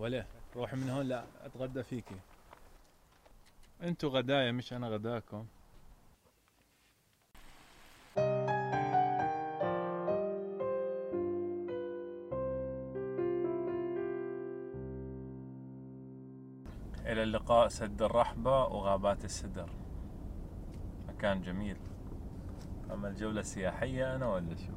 ولا روحي من هون لا أتغدى فيكي. انتو غدايا مش أنا غداكم. إلى اللقاء سد الرحبة وغابات السدر. مكان جميل. أما الجولة السياحية أنا ولا شو؟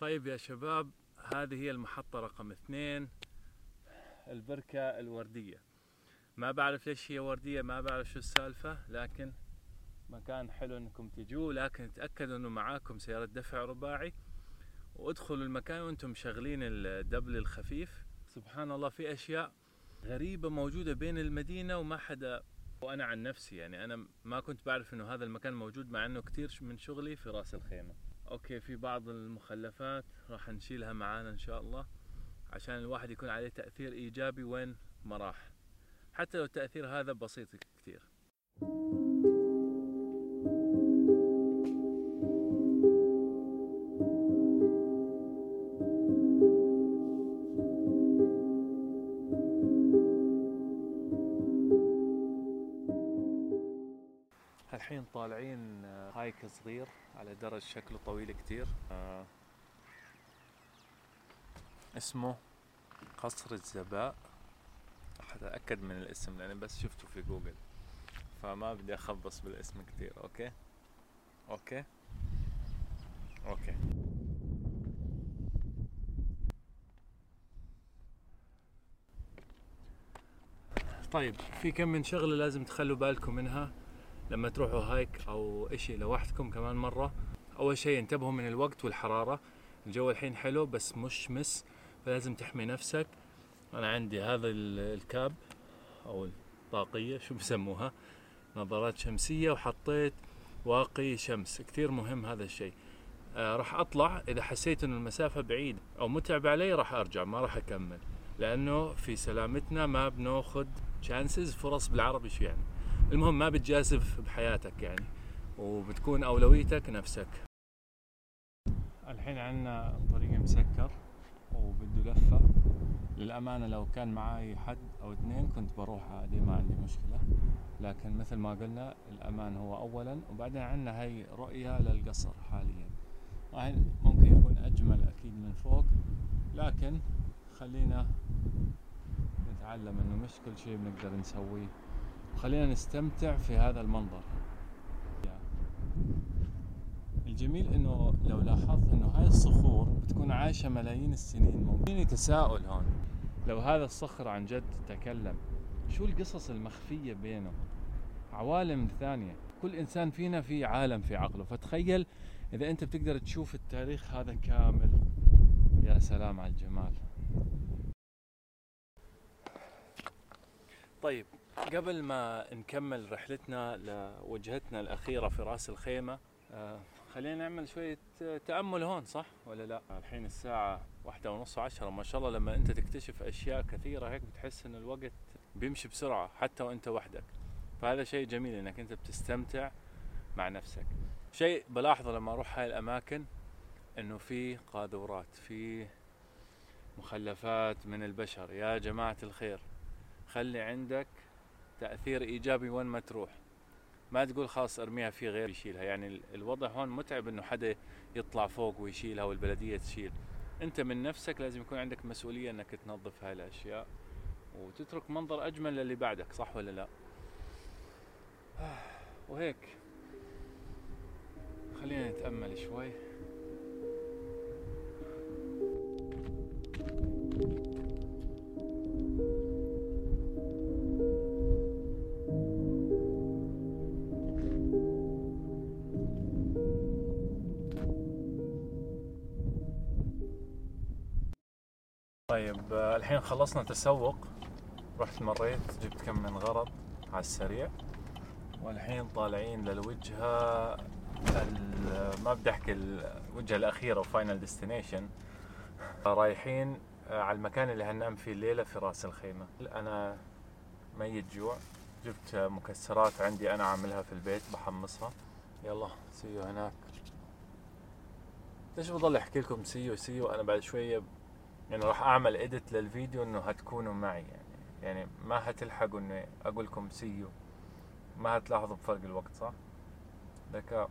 طيب يا شباب هذه هي المحطة رقم اثنين البركة الوردية. ما بعرف ليش هي وردية ما بعرف شو السالفة لكن مكان حلو إنكم تجوا لكن تأكدوا إنه معاكم سيارة دفع رباعي. وادخلوا المكان وإنتم شغلين الدبل الخفيف. سبحان الله في أشياء غريبة موجودة بين المدينة وما حدا وأنا عن نفسي يعني أنا ما كنت بعرف إنه هذا المكان موجود مع إنه كثير من شغلي في رأس الخيمة. أوكي في بعض المخلفات راح نشيلها معانا إن شاء الله عشان الواحد يكون عليه تأثير إيجابي وين ما راح. حتى لو التأثير هذا بسيط كثير الحين طالعين هايك صغير. على درج شكله طويل كتير. آه اسمه قصر الزباء. أتأكد من الاسم لأني بس شفته في جوجل. فما بدي أخبص بالاسم كتير okay؟ okay؟ okay. طيب في كم من شغلة لازم تخلوا بالكم منها؟ لما تروحوا هايك أو إشي لوحدكم كمان مرة أول شيء انتبهوا من الوقت والحرارة. الجو الحين حلو بس مشمس فلازم تحمي نفسك. أنا عندي هذا الكاب أو الطاقية شو بسموها؟ نظارات شمسية وحطيت واقي شمس. كثير مهم هذا الشيء آه راح أطلع. إذا حسيت إنه المسافة بعيد أو متعب علي راح أرجع ما راح أكمل. لأنه في سلامتنا ما بناخذ تشانسز فرص بالعربي شو يعني؟ المهم ما بتجازف بحياتك يعني وبتكون أولويتك نفسك. الحين عندنا الطريق مسكر وبده لفة. للأمانة لو كان معي حد أو اثنين كنت بروح عادي ما عندي مشكلة. لكن مثل ما قلنا الأمان هو أولا. وبعدين عندنا هاي رؤية للقصر حاليا. ممكن يكون أجمل أكيد من فوق. لكن خلينا نتعلم إنه مش كل شيء بنقدر نسويه. خلينا نستمتع في هذا المنظر. الجميل إنه لو لاحظت إنه هاي الصخور بتكون عايشة ملايين السنين. ممكن تساؤل هون لو هذا الصخر عن جد تكلم شو القصص المخفية بينه؟ عوالم ثانية. كل إنسان فينا في عالم في عقله. فتخيل إذا أنت بتقدر تشوف التاريخ هذا كامل. يا سلام على الجمال. طيب قبل ما نكمل رحلتنا لوجهتنا الأخيرة في رأس الخيمة آه خلينا نعمل شوية تأمل هون صح؟ ولا لا؟ الحين الساعة واحدة ونص عشرة ما شاء الله لما أنت تكتشف أشياء كثيرة هيك بتحس إن الوقت بيمشي بسرعة حتى وأنت وحدك. فهذا شيء جميل إنك أنت بتستمتع مع نفسك. شيء بلاحظه لما أروح هاي الأماكن إنه في قاذورات في مخلفات من البشر. يا جماعة الخير خلي عندك تأثير إيجابي وين ما تروح. ما تقول خلاص أرميها في غير يشيلها. يعني الوضع هون متعب إنه حدا يطلع فوق ويشيلها والبلدية تشيل. أنت من نفسك لازم يكون عندك مسؤولية إنك تنظف هاي الاشياء وتترك منظر أجمل للي بعدك صح ولا لا؟ وهيك. خلينا نتأمل شوي. طيب الحين خلصنا تسوق. رحت مريت جبت كم من غرض على السريع. والحين طالعين للوجهة ما بدي أحكي الوجهة الأخيرة و final destination رايحين على المكان اللي هننام فيه الليلة في رأس الخيمة. أنا ميت جوع. جبت مكسرات عندي أنا عاملها في البيت بحمصها. يلا see you هناك. ليش بضل احكي لكم see you see you أنا بعد شوية يعني راح اعمل edit للفيديو انه هتكونوا معي يعني. يعني ما هتلحقوا اني أقول لكم see you ما هتلاحظوا بفرق الوقت صح؟ ذكاء.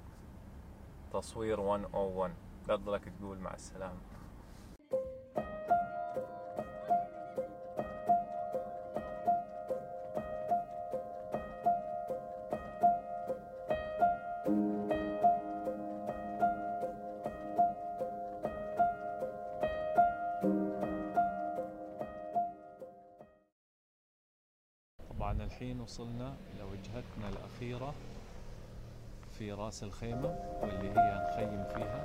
تصوير 101 لا تضلك تقول مع السلامة. الحين وصلنا لوجهتنا الأخيرة في رأس الخيمة واللي هي نخيم فيها.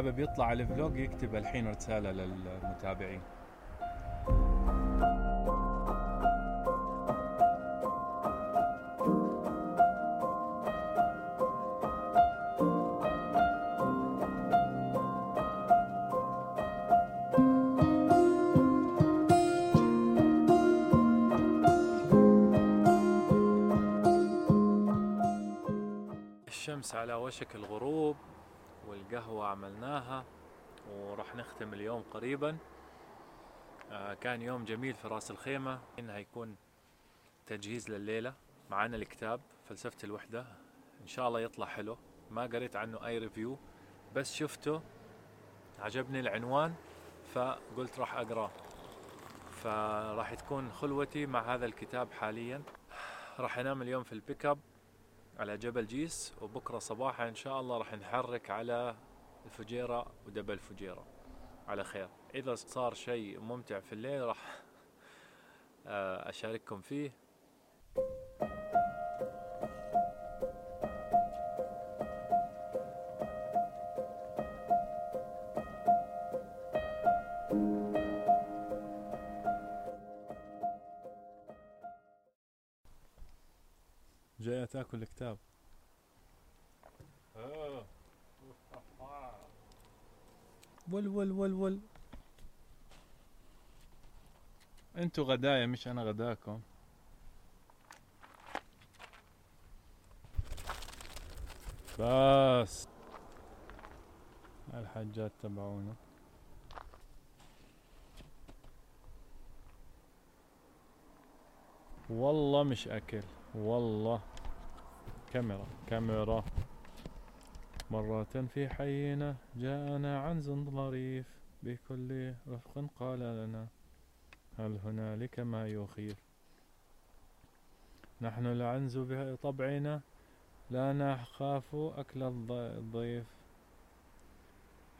حابب يطلع الفلوج يكتب الحين رسالة للمتابعين. الشمس على وشك الغروب. والقهوة عملناها وراح نختم اليوم قريبا. آه كان يوم جميل في رأس الخيمة. إنه هيكون تجهيز لليلة معانا الكتاب فلسفة الوحدة. إن شاء الله يطلع حلو. ما قريت عنه أي ريفيو بس شفته عجبني العنوان فقلت راح أقراه فراح تكون خلوتي مع هذا الكتاب حاليا. راح أنام اليوم في البيك اب على جبل جيس وبكرة صباحا إن شاء الله راح نحرك على الفجيرة ودبا الفجيرة. على خير. إذا صار شيء ممتع في الليل راح أشارككم فيه. جاية تاكل كتاب ول ول ول ول أنتوا غدايا مش أنا غداكم. بس. الحاجات تبعونا. والله مش أكل. والله. كاميرا كاميرا. مرة في حينا جاءنا عنز ظريف بكل رفق قال لنا هل هنالك ما يخيف؟ نحن العنز بطبعنا لا نخاف أكل الضيف.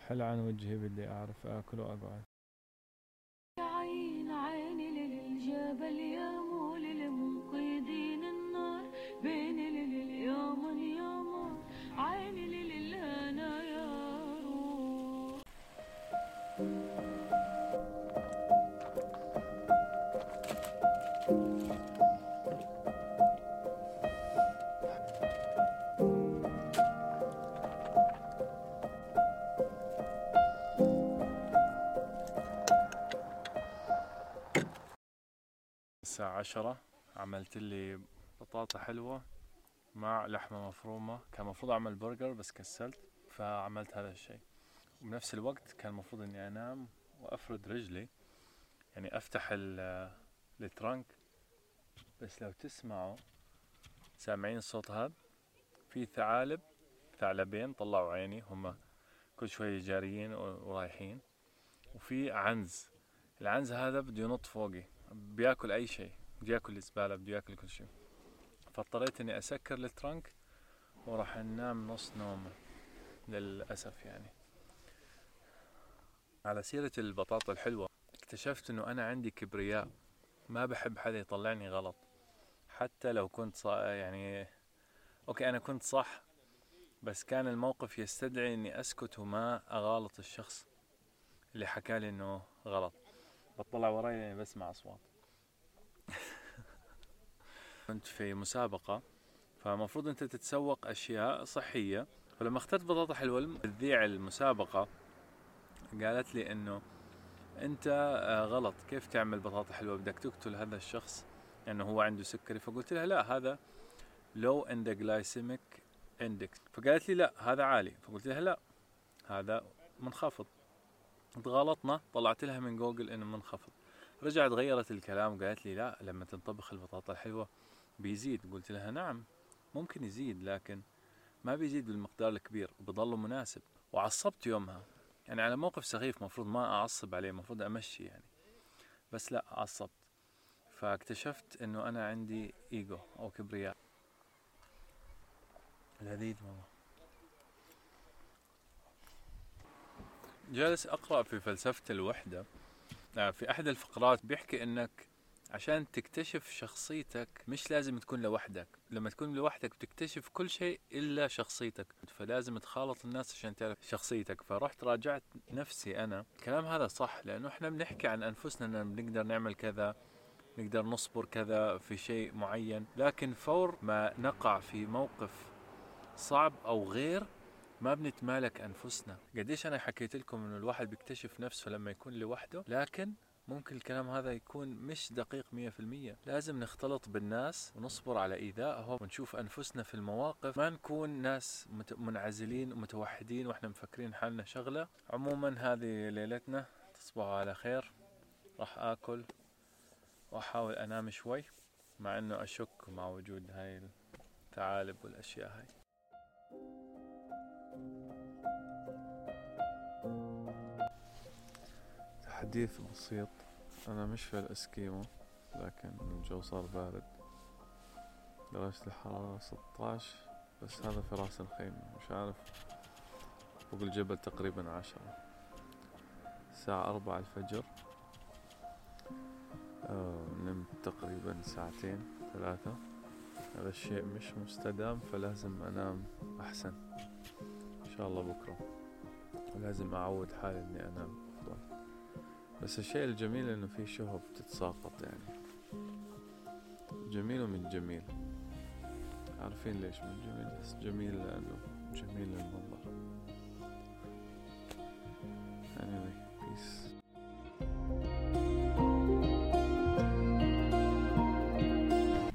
حل عن وجهي بدي أعرف أكل وأقعد. عشرة عملت لي بطاطا حلوة مع لحمة مفرومة. كان المفروض أعمل برجر بس كسلت فعملت هذا الشيء. وبنفس الوقت كان المفروض إني أنام وأفرد رجلي يعني أفتح ال- الترنك. بس لو تسمعوا سامعين الصوت هذا؟ في ثعالب ثعلبين طلعوا عيني هم كل شوية جاريين ورايحين. وفي عنز العنز هذا بده ينط فوقي بياكل أي شيء. بده ياكل الزبالة بده ياكل كل شيء. فاضطريت إني أسكر الترنك وراح ننام نص نومه للأسف يعني. على سيرة البطاطا الحلوة اكتشفت إنه أنا عندي كبرياء. ما بحب حدا يطلعني غلط. حتى لو كنت صا... يعني أوكي أنا كنت صح بس كان الموقف يستدعي إني أسكت وما أغالط الشخص اللي حكى لي إنه غلط. بطلع وراي لاني بسمع أصوات. كنت في مسابقة فمفروض أنت تتسوق أشياء صحية. فلما اخترت بطاطا حلوة تذيع المسابقة قالت لي إنه أنت آه، غلط. كيف تعمل بطاطا حلوة؟ بدك تقتل هذا الشخص؟ انه هو عنده سكري. فقلت لها لا هذا low in the index. فقالت لي لا هذا عالي. فقلت لها لا هذا منخفض. غلطنا طلعت لها من جوجل إنه منخفض. رجعت غيرت الكلام وقالت لي لا لما تنطبخ البطاطا الحلوة بيزيد. قلت لها نعم ممكن يزيد لكن ما بيزيد بالمقدار الكبير بضله مناسب. وعصبت يومها. يعني على موقف سخيف مفروض ما أعصب عليه مفروض أمشي يعني. بس لا عصبت. فاكتشفت إنه أنا عندي إيجو أو كبرياء. لذيذ والله. جالس أقرأ في فلسفة الوحدة آه، في أحد الفقرات بيحكي إنك عشان تكتشف شخصيتك مش لازم تكون لوحدك. لما تكون لوحدك بتكتشف كل شيء إلا شخصيتك. فلازم تخالط الناس عشان تعرف شخصيتك. فرحت راجعت نفسي أنا. الكلام هذا صح لأنه إحنا بنحكي عن أنفسنا ان بنقدر نعمل كذا نقدر نصبر كذا في شيء معين. لكن فور ما نقع في موقف صعب أو غير ما بنتمالك أنفسنا. قديش أنا حكيت لكم إنه الواحد بيكتشف نفسه لما يكون لوحده؟ لكن ممكن الكلام هذا يكون مش دقيق مية في المية. لازم نختلط بالناس ونصبر على إيذائهم ونشوف أنفسنا في المواقف. ما نكون ناس منعزلين ومتوحدين وإحنا مفكرين حالنا شغلة. عموما هذه ليلتنا تصبحوا على خير. راح آكل وأحاول أنام شوي مع إنه أشك مع وجود هاي الثعالب والأشياء هاي. تحديث بسيط. أنا مش في الإسكيمو لكن الجو صار بارد. درجة الحرارة 16 بس هذا في رأس الخيمة. مش عارف. فوق الجبل تقريبا عشرة. الساعة أربعة الفجر. آه نمت تقريبا ساعتين ثلاثة. هذا الشيء مش مستدام فلازم أنام أحسن. إن شاء الله بكرة. ولازم أعود حالي إني أنام أفضل. بس الشيء الجميل إنه في شهب تتساقط يعني. جميل ومن جميل. عارفين ليش من جميل؟ بس جميل لأنه جميل للمنظر. Anyway peace.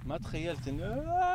ما تخيلت انه